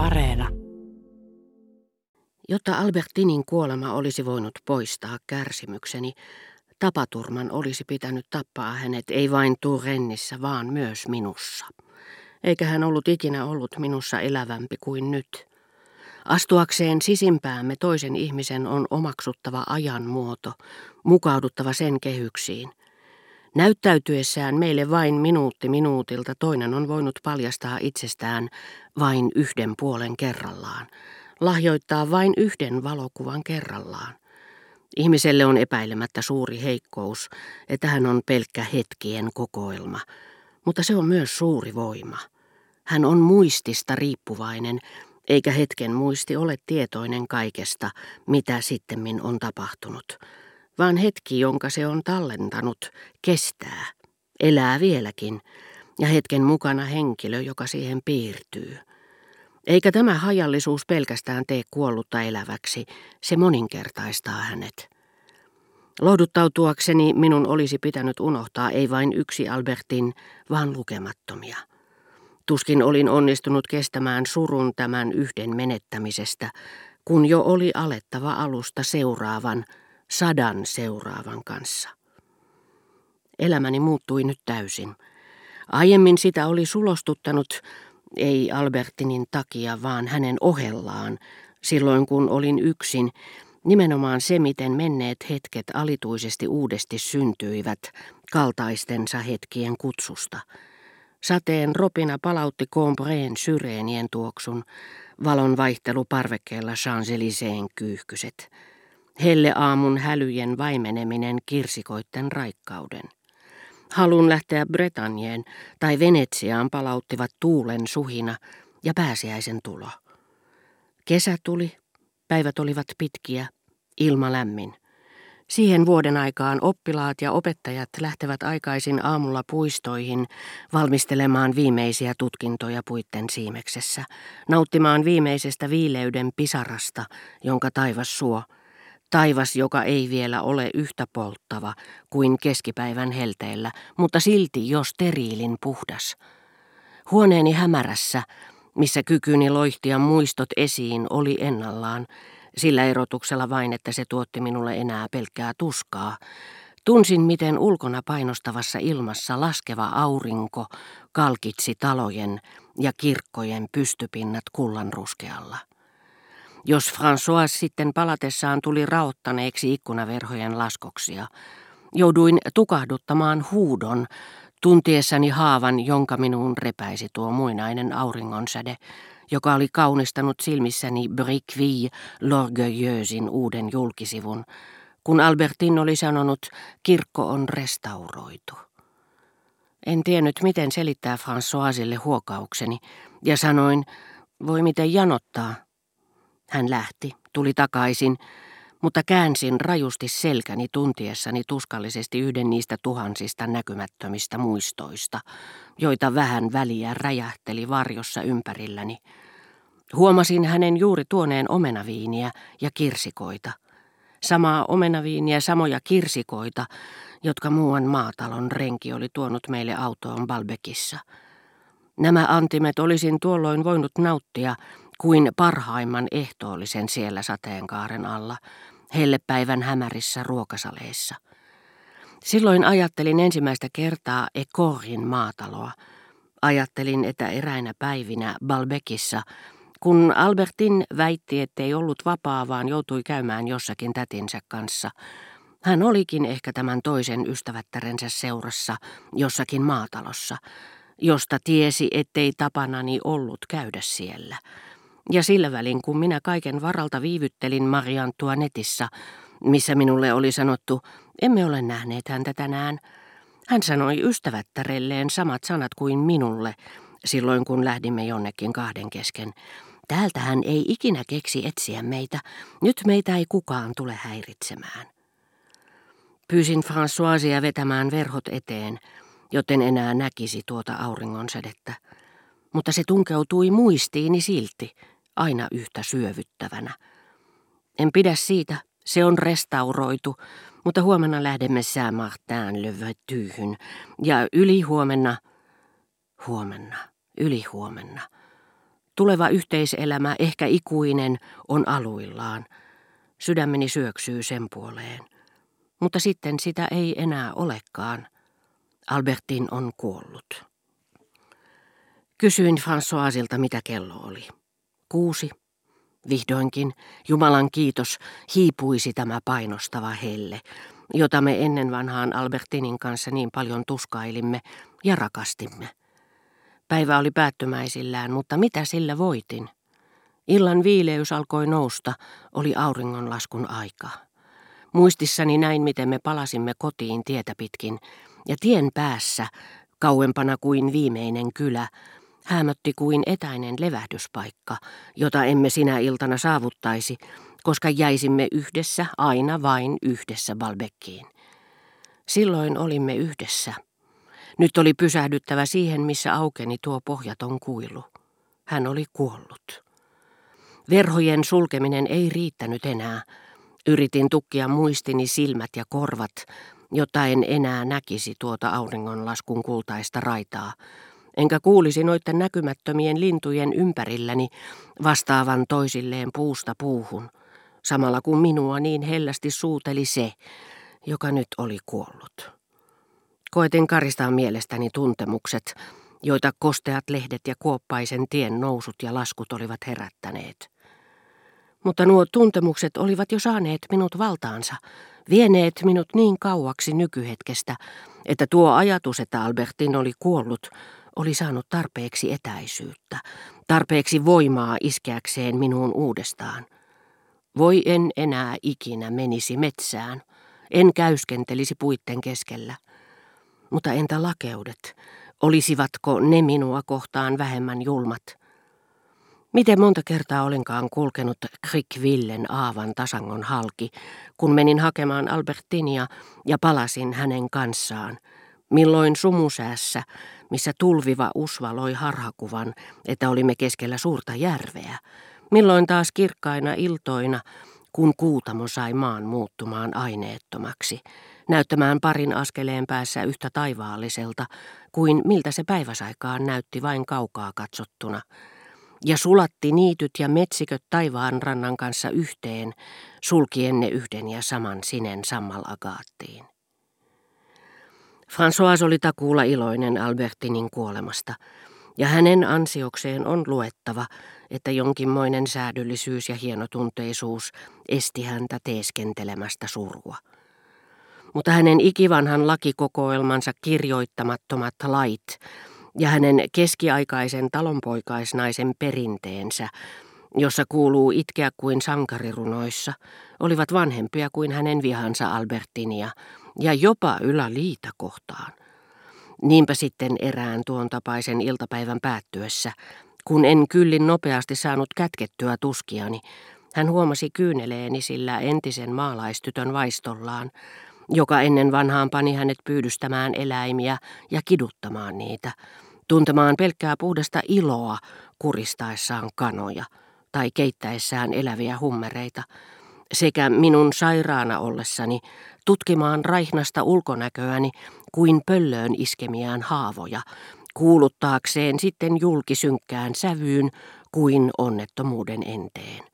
Areena. Jotta Albertinin kuolema olisi voinut poistaa kärsimykseni, tapaturman olisi pitänyt tappaa hänet ei vain Turennissä, vaan myös minussa. Eikä hän ollut ikinä ollut minussa elävämpi kuin nyt. Astuakseen sisimpäämme toisen ihmisen on omaksuttava ajanmuoto, mukauduttava sen kehyksiin. Näyttäytyessään meille vain minuutti minuutilta toinen on voinut paljastaa itsestään vain yhden puolen kerrallaan, lahjoittaa vain yhden valokuvan kerrallaan. Ihmiselle on epäilemättä suuri heikkous, että hän on pelkkä hetkien kokoelma, mutta se on myös suuri voima. Hän on muistista riippuvainen, eikä hetken muisti ole tietoinen kaikesta, mitä sittemmin on tapahtunut vaan hetki, jonka se on tallentanut, kestää, elää vieläkin, ja hetken mukana henkilö, joka siihen piirtyy. Eikä tämä hajallisuus pelkästään tee kuollutta eläväksi, se moninkertaistaa hänet. Lohduttautuakseni minun olisi pitänyt unohtaa ei vain yksi Albertin, vaan lukemattomia. Tuskin olin onnistunut kestämään surun tämän yhden menettämisestä, kun jo oli alettava alusta seuraavan, sadan seuraavan kanssa. Elämäni muuttui nyt täysin. Aiemmin sitä oli sulostuttanut, ei Albertinin takia, vaan hänen ohellaan, silloin kun olin yksin, nimenomaan se, miten menneet hetket alituisesti uudesti syntyivät kaltaistensa hetkien kutsusta. Sateen ropina palautti Combreen syreenien tuoksun, valon vaihtelu parvekkeella Champs-Élysées kyyhkyset helle aamun hälyjen vaimeneminen kirsikoitten raikkauden. Halun lähteä Bretanyeen tai Venetsiaan palauttivat tuulen suhina ja pääsiäisen tulo. Kesä tuli, päivät olivat pitkiä, ilma lämmin. Siihen vuoden aikaan oppilaat ja opettajat lähtevät aikaisin aamulla puistoihin valmistelemaan viimeisiä tutkintoja puitten siimeksessä, nauttimaan viimeisestä viileyden pisarasta, jonka taivas suo – Taivas, joka ei vielä ole yhtä polttava kuin keskipäivän helteellä, mutta silti jo steriilin puhdas. Huoneeni hämärässä, missä kykyni loihtia muistot esiin, oli ennallaan, sillä erotuksella vain, että se tuotti minulle enää pelkkää tuskaa. Tunsin, miten ulkona painostavassa ilmassa laskeva aurinko kalkitsi talojen ja kirkkojen pystypinnat kullanruskealla. Jos François sitten palatessaan tuli raottaneeksi ikkunaverhojen laskoksia, jouduin tukahduttamaan huudon, tuntiessani haavan, jonka minuun repäisi tuo muinainen auringonsäde, joka oli kaunistanut silmissäni Briqueville l'Orgueilleusin uuden julkisivun, kun Albertin oli sanonut, kirkko on restauroitu. En tiennyt, miten selittää Françoisille huokaukseni, ja sanoin, voi miten janottaa, hän lähti, tuli takaisin, mutta käänsin rajusti selkäni tuntiessani tuskallisesti yhden niistä tuhansista näkymättömistä muistoista, joita vähän väliä räjähteli varjossa ympärilläni. Huomasin hänen juuri tuoneen omenaviiniä ja kirsikoita. Samaa omenaviiniä, samoja kirsikoita, jotka muuan maatalon renki oli tuonut meille autoon Balbekissa. Nämä antimet olisin tuolloin voinut nauttia kuin parhaimman ehtoollisen siellä sateenkaaren alla, hellepäivän hämärissä ruokasaleissa. Silloin ajattelin ensimmäistä kertaa Ekorin maataloa. Ajattelin, että eräinä päivinä Balbekissa, kun Albertin väitti, ettei ollut vapaa, vaan joutui käymään jossakin tätinsä kanssa, hän olikin ehkä tämän toisen ystävättärensä seurassa jossakin maatalossa, josta tiesi, ettei tapanani ollut käydä siellä – ja sillä välin, kun minä kaiken varalta viivyttelin Marian netissa, missä minulle oli sanottu, emme ole nähneet häntä tänään, hän sanoi ystävättärelleen samat sanat kuin minulle, silloin kun lähdimme jonnekin kahden kesken. Täältä hän ei ikinä keksi etsiä meitä, nyt meitä ei kukaan tule häiritsemään. Pyysin Françoisia vetämään verhot eteen, joten enää näkisi tuota auringonsädettä. Mutta se tunkeutui muistiini silti, aina yhtä syövyttävänä. En pidä siitä, se on restauroitu, mutta huomenna lähdemme Saint-Martin le ja yli huomenna, huomenna, yli huomenna, Tuleva yhteiselämä, ehkä ikuinen, on aluillaan. Sydämeni syöksyy sen puoleen. Mutta sitten sitä ei enää olekaan. Albertin on kuollut. Kysyin Françoisilta, mitä kello oli. Kuusi. Vihdoinkin, Jumalan kiitos, hiipuisi tämä painostava helle, jota me ennen vanhaan Albertinin kanssa niin paljon tuskailimme ja rakastimme. Päivä oli päättymäisillään, mutta mitä sillä voitin? Illan viileys alkoi nousta, oli auringonlaskun aika. Muistissani näin, miten me palasimme kotiin tietä pitkin, ja tien päässä, kauempana kuin viimeinen kylä, hämötti kuin etäinen levähdyspaikka, jota emme sinä iltana saavuttaisi, koska jäisimme yhdessä aina vain yhdessä Balbekkiin. Silloin olimme yhdessä. Nyt oli pysähdyttävä siihen, missä aukeni tuo pohjaton kuilu. Hän oli kuollut. Verhojen sulkeminen ei riittänyt enää. Yritin tukkia muistini silmät ja korvat, jotta en enää näkisi tuota auringonlaskun kultaista raitaa, enkä kuulisi noiden näkymättömien lintujen ympärilläni vastaavan toisilleen puusta puuhun, samalla kun minua niin hellästi suuteli se, joka nyt oli kuollut. Koetin karistaa mielestäni tuntemukset, joita kosteat lehdet ja kuoppaisen tien nousut ja laskut olivat herättäneet. Mutta nuo tuntemukset olivat jo saaneet minut valtaansa, vieneet minut niin kauaksi nykyhetkestä, että tuo ajatus, että Albertin oli kuollut, oli saanut tarpeeksi etäisyyttä, tarpeeksi voimaa iskeäkseen minuun uudestaan. Voi en enää ikinä menisi metsään, en käyskentelisi puitten keskellä. Mutta entä lakeudet? Olisivatko ne minua kohtaan vähemmän julmat? Miten monta kertaa olinkaan kulkenut Krikvillen aavan tasangon halki, kun menin hakemaan Albertinia ja palasin hänen kanssaan. Milloin sumusäässä, missä tulviva usva loi harhakuvan, että olimme keskellä suurta järveä. Milloin taas kirkkaina iltoina, kun kuutamo sai maan muuttumaan aineettomaksi, näyttämään parin askeleen päässä yhtä taivaalliselta kuin miltä se päiväsaikaan näytti vain kaukaa katsottuna, ja sulatti niityt ja metsiköt taivaan rannan kanssa yhteen, sulkien ne yhden ja saman sinen sammalagaattiin. François oli takuulla iloinen Albertinin kuolemasta, ja hänen ansiokseen on luettava, että jonkinmoinen säädyllisyys ja hienotunteisuus esti häntä teeskentelemästä surua. Mutta hänen ikivanhan lakikokoelmansa kirjoittamattomat lait ja hänen keskiaikaisen talonpoikaisnaisen perinteensä, jossa kuuluu itkeä kuin sankarirunoissa, olivat vanhempia kuin hänen vihansa Albertinia ja jopa yläliitä kohtaan. Niinpä sitten erään tuon tapaisen iltapäivän päättyessä, kun en kyllin nopeasti saanut kätkettyä tuskiani, hän huomasi kyyneleeni sillä entisen maalaistytön vaistollaan, joka ennen vanhaan pani hänet pyydystämään eläimiä ja kiduttamaan niitä, tuntemaan pelkkää puhdasta iloa kuristaessaan kanoja tai keittäessään eläviä hummereita, sekä minun sairaana ollessani tutkimaan raihnasta ulkonäköäni kuin pöllöön iskemiään haavoja, kuuluttaakseen sitten julkisynkkään sävyyn kuin onnettomuuden enteen.